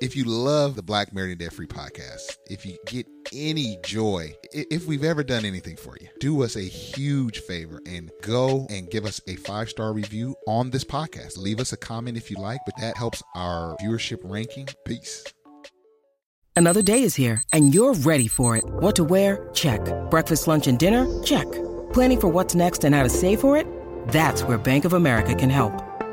If you love the Black Married and Debt Free podcast, if you get any joy, if we've ever done anything for you, do us a huge favor and go and give us a five star review on this podcast. Leave us a comment if you like, but that helps our viewership ranking. Peace. Another day is here and you're ready for it. What to wear? Check. Breakfast, lunch, and dinner? Check. Planning for what's next and how to save for it? That's where Bank of America can help.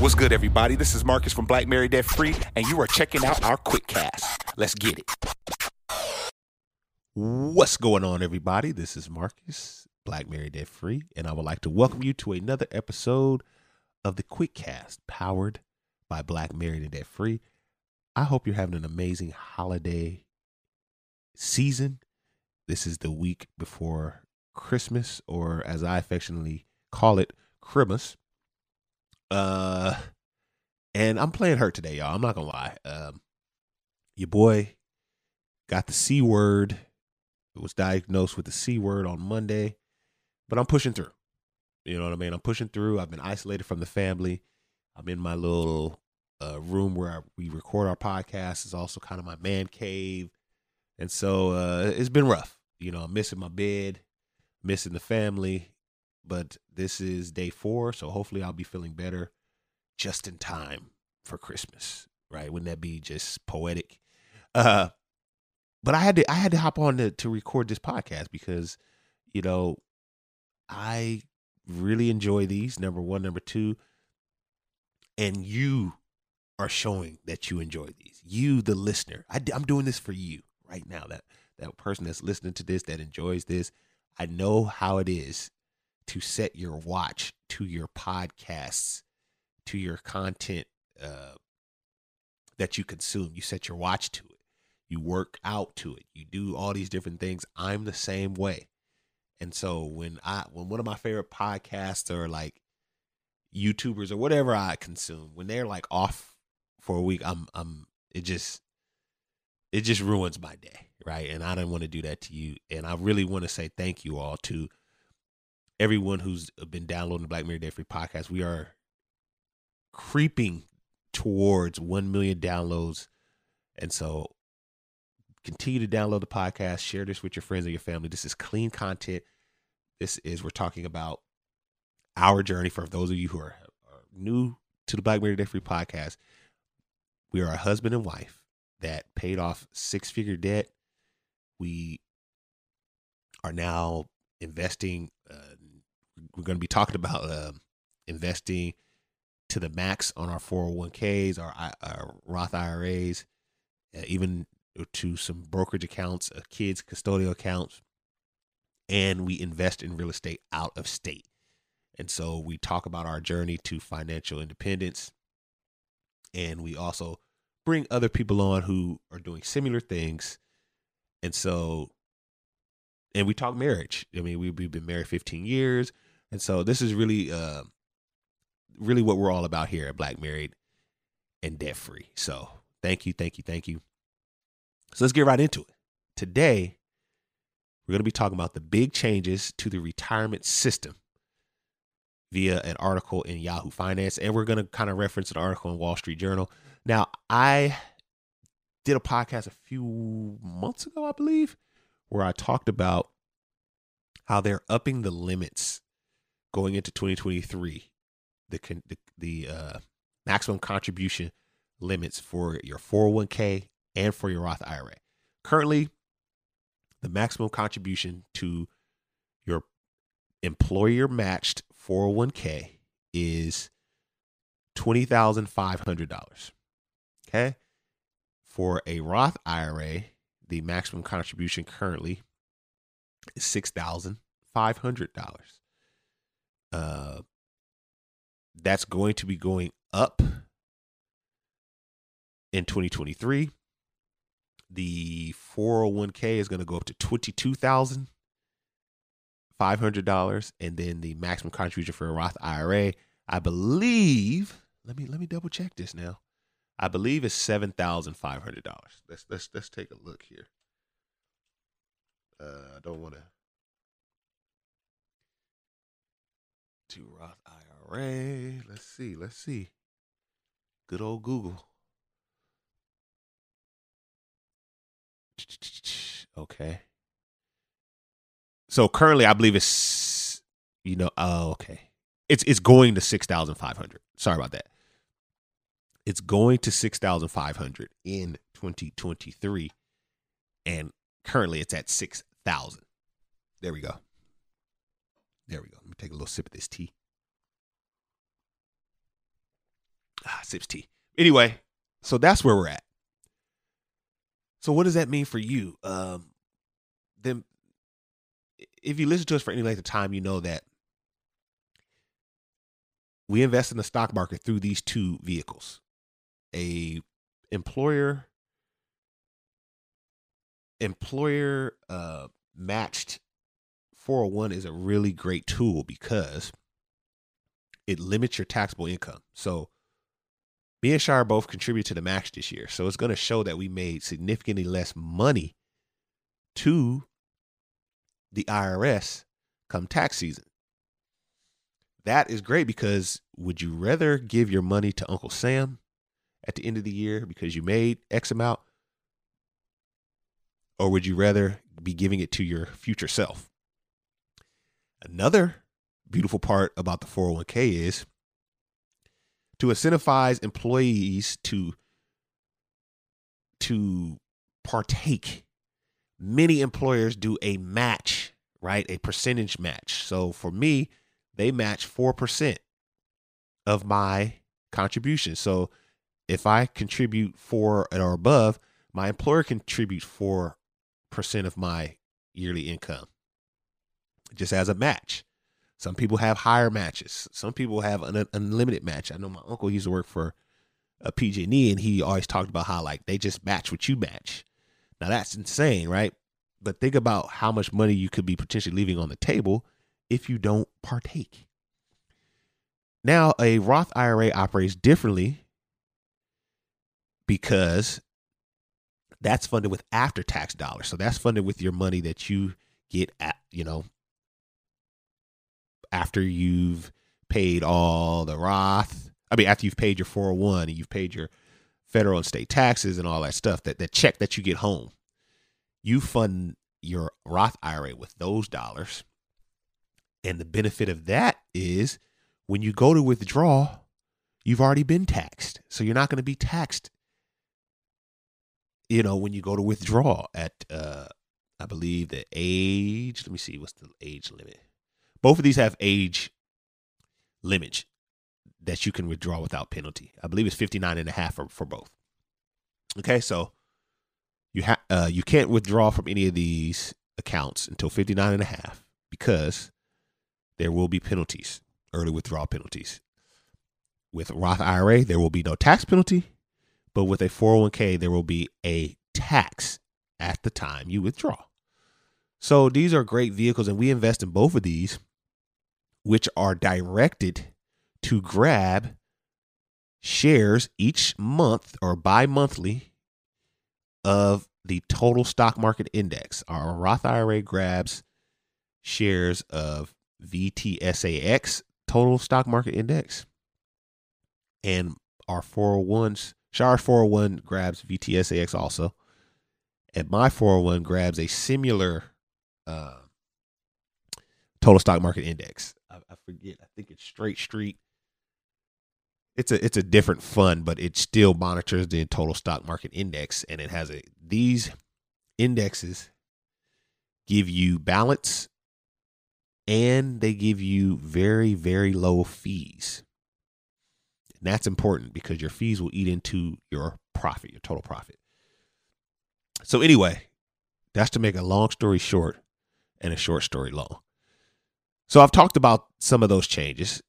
What's good, everybody? This is Marcus from Black Married Debt Free, and you are checking out our quick cast. Let's get it. What's going on, everybody? This is Marcus, Black Married Debt Free, and I would like to welcome you to another episode of the Quick Cast, powered by Black Mary Debt Free. I hope you're having an amazing holiday season. This is the week before Christmas, or as I affectionately call it, Christmas. Uh, and I'm playing hurt today, y'all. I'm not gonna lie. Um, your boy got the C word. It was diagnosed with the C word on Monday, but I'm pushing through. You know what I mean? I'm pushing through. I've been isolated from the family. I'm in my little uh, room where I, we record our podcast. It's also kind of my man cave, and so uh, it's been rough. You know, I'm missing my bed, missing the family, but this is day four, so hopefully I'll be feeling better just in time for Christmas. Right? Wouldn't that be just poetic? Uh, but I had to I had to hop on to, to record this podcast because, you know, I really enjoy these. Number one, number two, and you are showing that you enjoy these. You, the listener, I, I'm doing this for you right now. That that person that's listening to this that enjoys this, I know how it is to set your watch to your podcasts, to your content uh, that you consume. You set your watch to it. You work out to it. You do all these different things. I'm the same way. And so when I when one of my favorite podcasts or like YouTubers or whatever I consume, when they're like off for a week, I'm I'm it just it just ruins my day, right? And I don't want to do that to you. And I really want to say thank you all to everyone who's been downloading the Black Married Debt Free podcast. We are creeping towards 1 million downloads. And so continue to download the podcast, share this with your friends and your family. This is clean content. This is, we're talking about our journey for those of you who are, are new to the Black Married Debt Free podcast. We are a husband and wife that paid off six figure debt. We are now investing uh, we're going to be talking about uh, investing to the max on our 401ks, our, our Roth IRAs, uh, even to some brokerage accounts, uh, kids' custodial accounts, and we invest in real estate out of state. And so we talk about our journey to financial independence, and we also bring other people on who are doing similar things. And so, and we talk marriage. I mean, we, we've been married 15 years. And so this is really, uh, really what we're all about here at Black Married and Debt Free. So thank you, thank you, thank you. So let's get right into it. Today, we're going to be talking about the big changes to the retirement system via an article in Yahoo Finance. And we're going to kind of reference an article in Wall Street Journal. Now, I did a podcast a few months ago, I believe, where I talked about how they're upping the limits going into 2023 the the, the uh, maximum contribution limits for your 401k and for your Roth IRA. Currently, the maximum contribution to your employer matched 401k is $20,500. Okay? For a Roth IRA, the maximum contribution currently is $6,500. Uh that's going to be going up in 2023. The 401k is going to go up to $22,500 and then the maximum contribution for a Roth IRA, I believe, let me let me double check this now. I believe is $7,500. Let's let's let's take a look here. Uh I don't want to to Roth IRA. Let's see. Let's see. Good old Google. Okay. So currently, I believe it's you know. Oh, okay. It's it's going to six thousand five hundred. Sorry about that. It's going to six thousand five hundred in twenty twenty three, and currently it's at six thousand. There we go. There we go. Let me take a little sip of this tea. Ah, sips tea. Anyway, so that's where we're at. So what does that mean for you? Um, then, if you listen to us for any length of time, you know that we invest in the stock market through these two vehicles: a employer employer uh, matched 401 is a really great tool because it limits your taxable income. So me and Shire both contribute to the match this year. So it's going to show that we made significantly less money to the IRS come tax season. That is great because would you rather give your money to Uncle Sam at the end of the year because you made X amount? Or would you rather be giving it to your future self? Another beautiful part about the 401k is to incentivize employees to to partake. Many employers do a match, right? A percentage match. So for me, they match 4% of my contribution. So if I contribute 4 or above, my employer contributes 4% of my yearly income just as a match. Some people have higher matches. Some people have an unlimited match. I know my uncle used to work for a PG&E, and he always talked about how like they just match what you match. Now that's insane, right? But think about how much money you could be potentially leaving on the table if you don't partake. Now, a Roth IRA operates differently because that's funded with after tax dollars. So that's funded with your money that you get at, you know, after you've paid all the Roth, I mean, after you've paid your 401 and you've paid your federal and state taxes and all that stuff, that the check that you get home, you fund your Roth IRA with those dollars. And the benefit of that is when you go to withdraw, you've already been taxed. So you're not going to be taxed, you know, when you go to withdraw at, uh, I believe the age, let me see, what's the age limit? Both of these have age limits that you can withdraw without penalty. I believe it's 59 and a half for, for both. Okay, so you have uh, you can't withdraw from any of these accounts until 59 and a half because there will be penalties, early withdrawal penalties. With Roth IRA, there will be no tax penalty, but with a 401k, there will be a tax at the time you withdraw. So these are great vehicles, and we invest in both of these which are directed to grab shares each month or bi monthly of the total stock market index. Our Roth IRA grabs shares of VTSAX total stock market index, and our 401s, Shire 401 grabs VTSAX also, and my 401 grabs a similar uh, total stock market index. I, forget. I think it's State Street. It's a it's a different fund, but it still monitors the total stock market index, and it has a these indexes give you balance and they give you very, very low fees. And that's important because your fees will eat into your profit, your total profit. So, anyway, that's to make a long story short and a short story long. So, I've talked about some of those changes,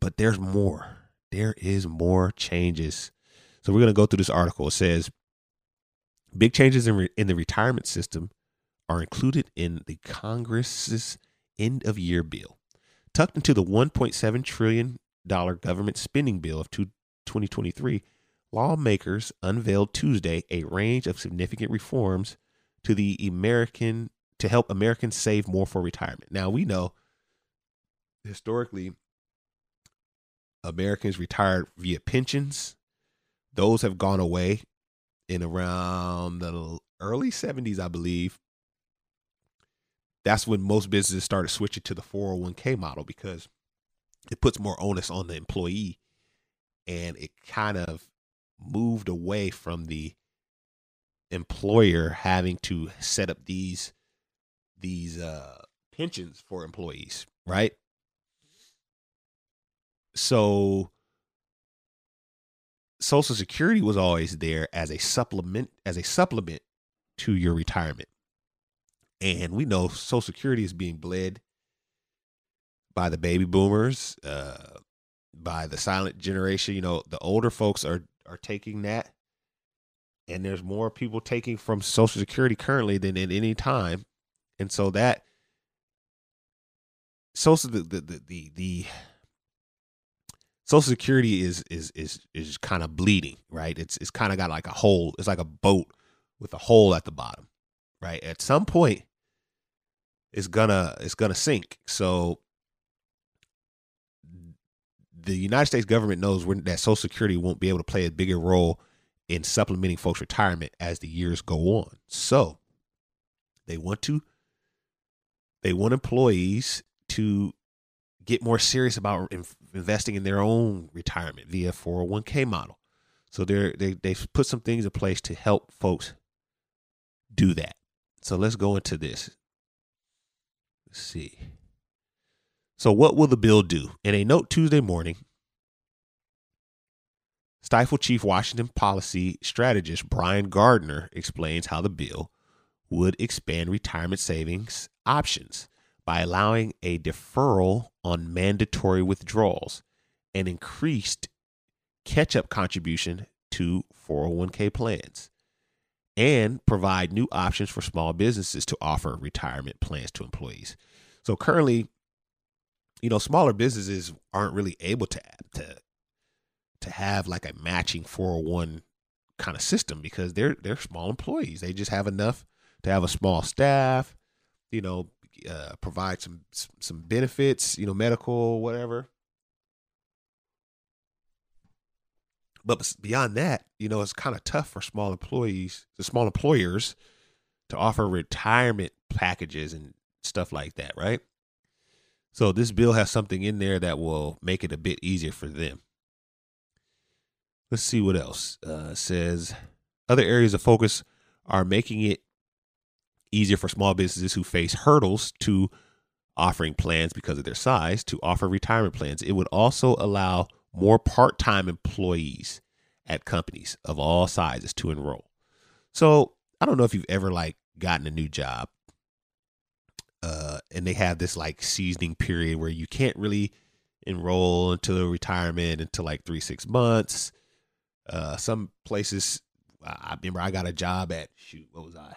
but there's more. There is more changes. So, we're going to go through this article. It says big changes in, re- in the retirement system are included in the Congress's end of year bill. Tucked into the $1.7 trillion government spending bill of 2023, lawmakers unveiled Tuesday a range of significant reforms to the American to help Americans save more for retirement. Now we know historically Americans retired via pensions. Those have gone away in around the early 70s, I believe. That's when most businesses started switching to the 401k model because it puts more onus on the employee and it kind of moved away from the employer having to set up these these uh pensions for employees right so social security was always there as a supplement as a supplement to your retirement. And we know social security is being bled by the baby boomers, uh, by the silent generation. You know, the older folks are are taking that, and there's more people taking from Social Security currently than at any time, and so that social the the the the, the Social Security is is is is kind of bleeding, right? It's it's kind of got like a hole. It's like a boat with a hole at the bottom, right? At some point, it's gonna it's gonna sink. So the United States government knows that Social Security won't be able to play a bigger role in supplementing folks' retirement as the years go on. So they want to they want employees to get more serious about investing in their own retirement via 401k model. So they're, they they've put some things in place to help folks do that. So let's go into this. Let's see. So, what will the bill do? In a note Tuesday morning, Stifel Chief Washington policy strategist Brian Gardner explains how the bill would expand retirement savings options by allowing a deferral on mandatory withdrawals and increased catch up contribution to 401k plans and provide new options for small businesses to offer retirement plans to employees. So currently, you know, smaller businesses aren't really able to to to have like a matching 401 kind of system because they're they're small employees. They just have enough to have a small staff, you know, uh, provide some some benefits, you know, medical, whatever. But beyond that, you know, it's kind of tough for small employees, the small employers, to offer retirement packages and stuff like that, right? So this bill has something in there that will make it a bit easier for them. Let's see what else. Uh, says other areas of focus are making it easier for small businesses who face hurdles to offering plans because of their size to offer retirement plans. It would also allow more part-time employees at companies of all sizes to enroll. So I don't know if you've ever like gotten a new job uh, and they have this like seasoning period where you can't really enroll into retirement until like three six months. Uh, some places, I remember I got a job at shoot, what was I?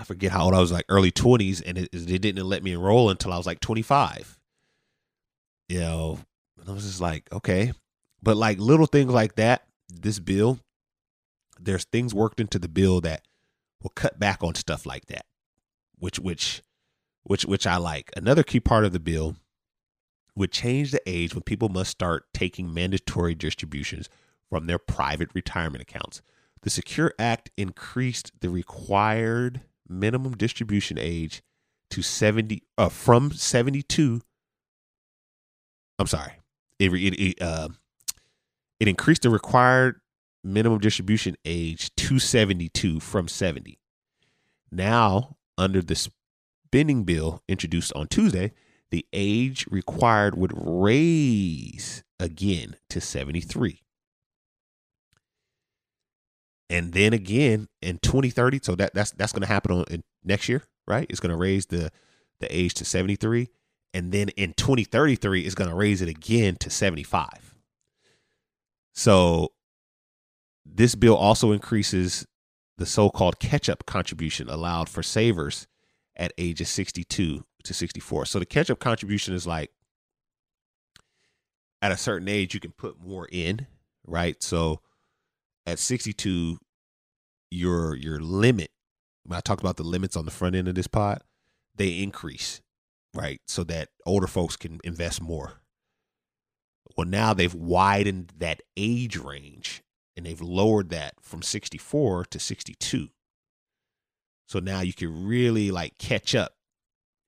I forget how old I was, like early twenties, and it, it didn't let me enroll until I was like twenty five. You know, I was just like, okay, but like little things like that, this bill, there's things worked into the bill that will cut back on stuff like that which which which which I like. Another key part of the bill would change the age when people must start taking mandatory distributions from their private retirement accounts. The Secure Act increased the required minimum distribution age to 70 uh, from 72 I'm sorry. It it it, uh, it increased the required minimum distribution age to 72 from 70. Now, under this spending bill introduced on Tuesday, the age required would raise again to 73. And then again in 2030, so that that's that's going to happen on in next year, right? It's going to raise the the age to 73 and then in 2033 it's going to raise it again to 75. So this bill also increases the so-called catch-up contribution allowed for savers at ages 62 to 64. So the catch-up contribution is like at a certain age you can put more in, right? So at 62 your your limit when I talked about the limits on the front end of this pod, they increase, right? So that older folks can invest more. Well, now they've widened that age range and they've lowered that from 64 to 62. So now you can really like catch up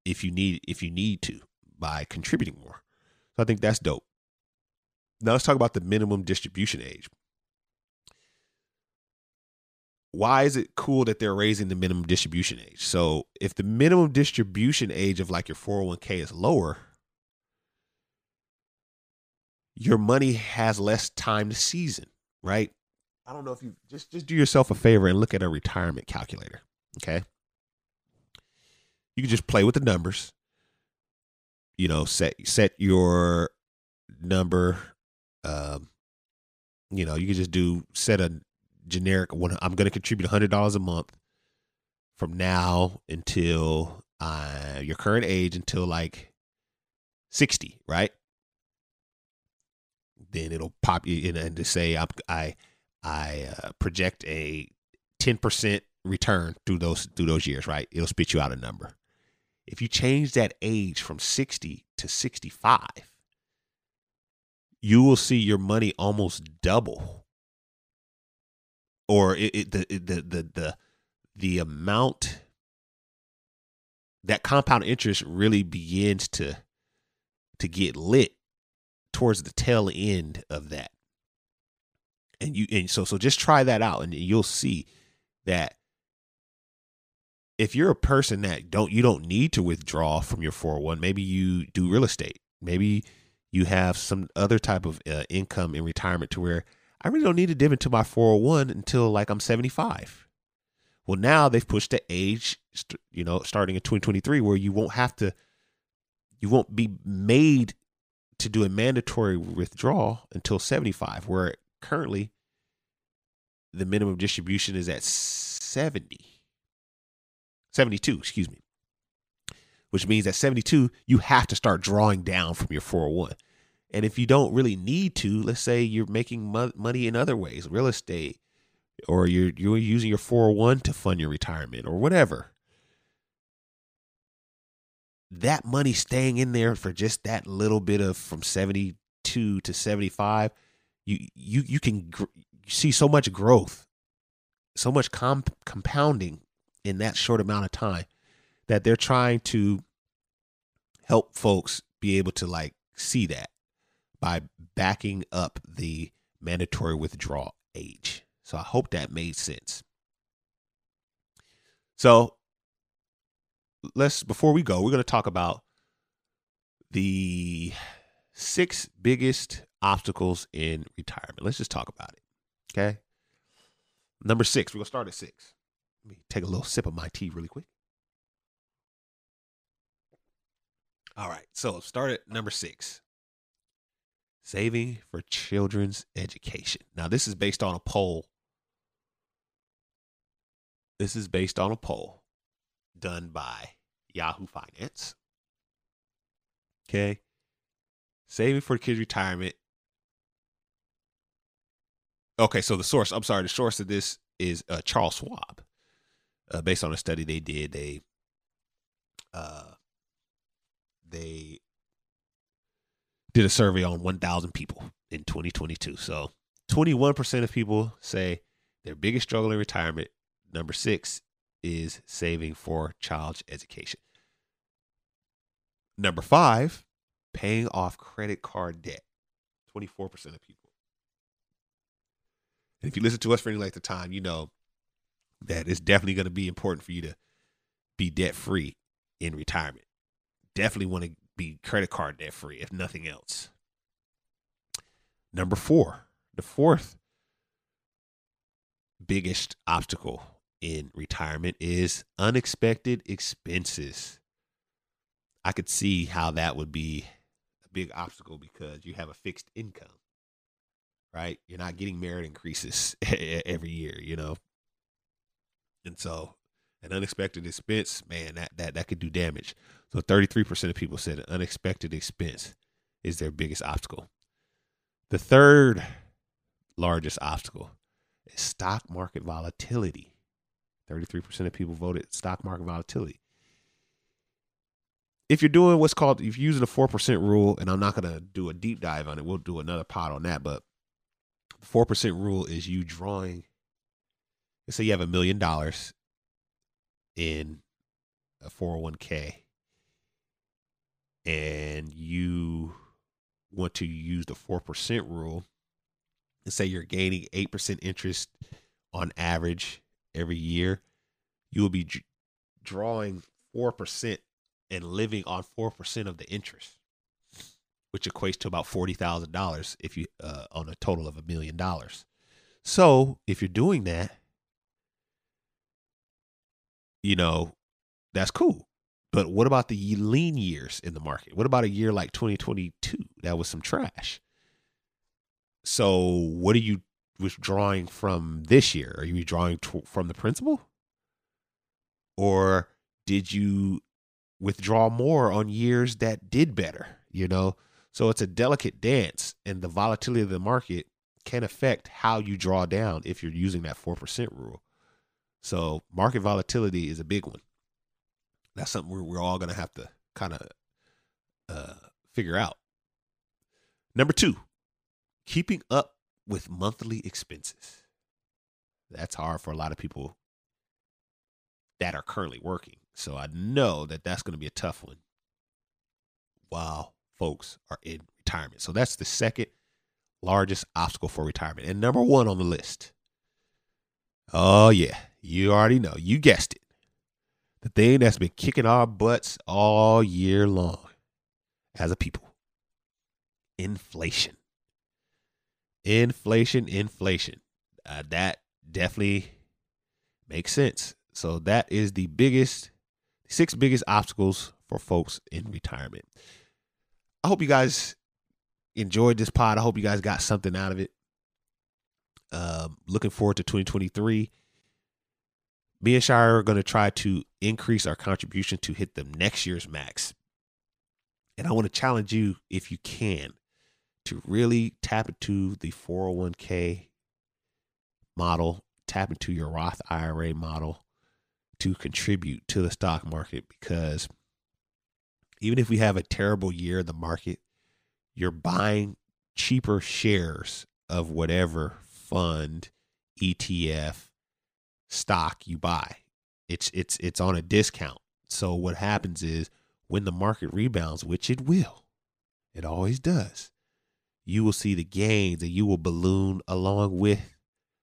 if you need if you need to by contributing more. So I think that's dope. Now let's talk about the minimum distribution age. Why is it cool that they're raising the minimum distribution age? So if the minimum distribution age of like your 401k is lower, your money has less time to season, right? I don't know if you just just do yourself a favor and look at a retirement calculator. Okay. You can just play with the numbers. You know, set set your number. Um, you know, you can just do set a generic one. I'm going to contribute hundred dollars a month from now until uh, your current age until like sixty, right? Then it'll pop you in and to say I'm, I I uh, project a ten percent return through those through those years, right? It'll spit you out a number. If you change that age from 60 to 65, you will see your money almost double. Or it, it the, the the the the amount that compound interest really begins to to get lit towards the tail end of that. And you and so so just try that out and you'll see that if you're a person that don't you don't need to withdraw from your 401 maybe you do real estate maybe you have some other type of uh, income in retirement to where i really don't need to dip into my 401 until like i'm 75 well now they've pushed the age you know starting in 2023 where you won't have to you won't be made to do a mandatory withdrawal until 75 where currently the minimum distribution is at 70 72, excuse me. Which means at 72, you have to start drawing down from your 401. And if you don't really need to, let's say you're making mo- money in other ways, real estate, or you're you're using your 401 to fund your retirement or whatever. That money staying in there for just that little bit of from 72 to 75, you you you can gr- see so much growth, so much comp- compounding in that short amount of time that they're trying to help folks be able to like see that by backing up the mandatory withdrawal age. So I hope that made sense. So let's before we go, we're going to talk about the six biggest obstacles in retirement. Let's just talk about it. Okay. Number six, we're going to start at six. Let me take a little sip of my tea really quick. All right, so start at number six saving for children's education. Now, this is based on a poll. This is based on a poll done by Yahoo Finance. Okay. Saving for kids' retirement. Okay, so the source, I'm sorry, the source of this is uh, Charles Schwab uh, based on a study they did, they uh, they did a survey on 1,000 people in 2022. So 21% of people say their biggest struggle in retirement, number six, is saving for child's education. Number five, paying off credit card debt. 24% of people. And if you listen to us for any length of time, you know that it's definitely going to be important for you to be debt free in retirement. Definitely want to be credit card debt free, if nothing else. Number four, the fourth biggest obstacle in retirement is unexpected expenses. I could see how that would be a big obstacle because you have a fixed income, right? You're not getting merit increases every year, you know? And so an unexpected expense, man, that, that, that could do damage. So 33% of people said an unexpected expense is their biggest obstacle. The third largest obstacle is stock market volatility. 33% of people voted stock market volatility. If you're doing what's called, if you're using the 4% rule, and I'm not going to do a deep dive on it, we'll do another pod on that. But the 4% rule is you drawing, let's say you have a million dollars in a 401k and you want to use the 4% rule and say you're gaining 8% interest on average every year, you will be drawing 4% and living on 4% of the interest, which equates to about $40,000 if you uh, on a total of a million dollars. So, if you're doing that, you know, that's cool. But what about the lean years in the market? What about a year like 2022? That was some trash. So, what are you withdrawing from this year? Are you withdrawing t- from the principal? Or did you withdraw more on years that did better? You know, so it's a delicate dance, and the volatility of the market can affect how you draw down if you're using that 4% rule. So, market volatility is a big one. That's something we're, we're all going to have to kind of uh, figure out. Number two, keeping up with monthly expenses. That's hard for a lot of people that are currently working. So I know that that's going to be a tough one while folks are in retirement. So that's the second largest obstacle for retirement. And number one on the list. Oh, yeah. You already know. You guessed it. The thing that's been kicking our butts all year long as a people inflation inflation, inflation. Uh, that definitely makes sense. So that is the biggest, six biggest obstacles for folks in retirement. I hope you guys enjoyed this pod. I hope you guys got something out of it. Um, looking forward to 2023. Me and Shire are going to try to increase our contribution to hit the next year's max. And I want to challenge you, if you can, to really tap into the 401k model, tap into your Roth IRA model to contribute to the stock market because even if we have a terrible year in the market, you're buying cheaper shares of whatever fund, ETF, stock you buy. It's it's it's on a discount. So what happens is when the market rebounds, which it will, it always does you will see the gains and you will balloon along with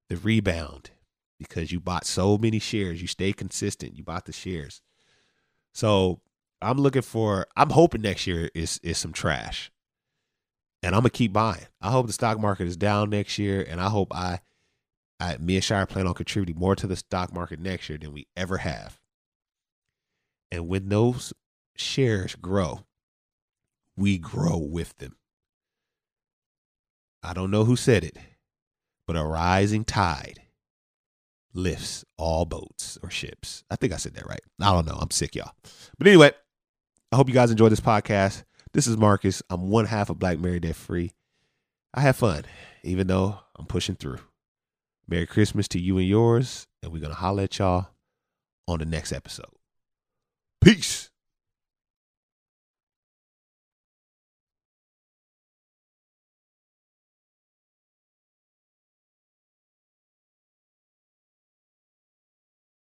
the rebound because you bought so many shares. You stay consistent. You bought the shares. So I'm looking for, I'm hoping next year is is some trash. And I'm gonna keep buying. I hope the stock market is down next year, and I hope I, I me and Shire plan on contributing more to the stock market next year than we ever have. And when those shares grow, we grow with them. I don't know who said it, but a rising tide lifts all boats or ships. I think I said that right. I don't know. I'm sick, y'all. But anyway, I hope you guys enjoyed this podcast. This is Marcus. I'm one half of Black Married Debt Free. I have fun, even though I'm pushing through. Merry Christmas to you and yours, and we're going to holler at y'all on the next episode. Peace.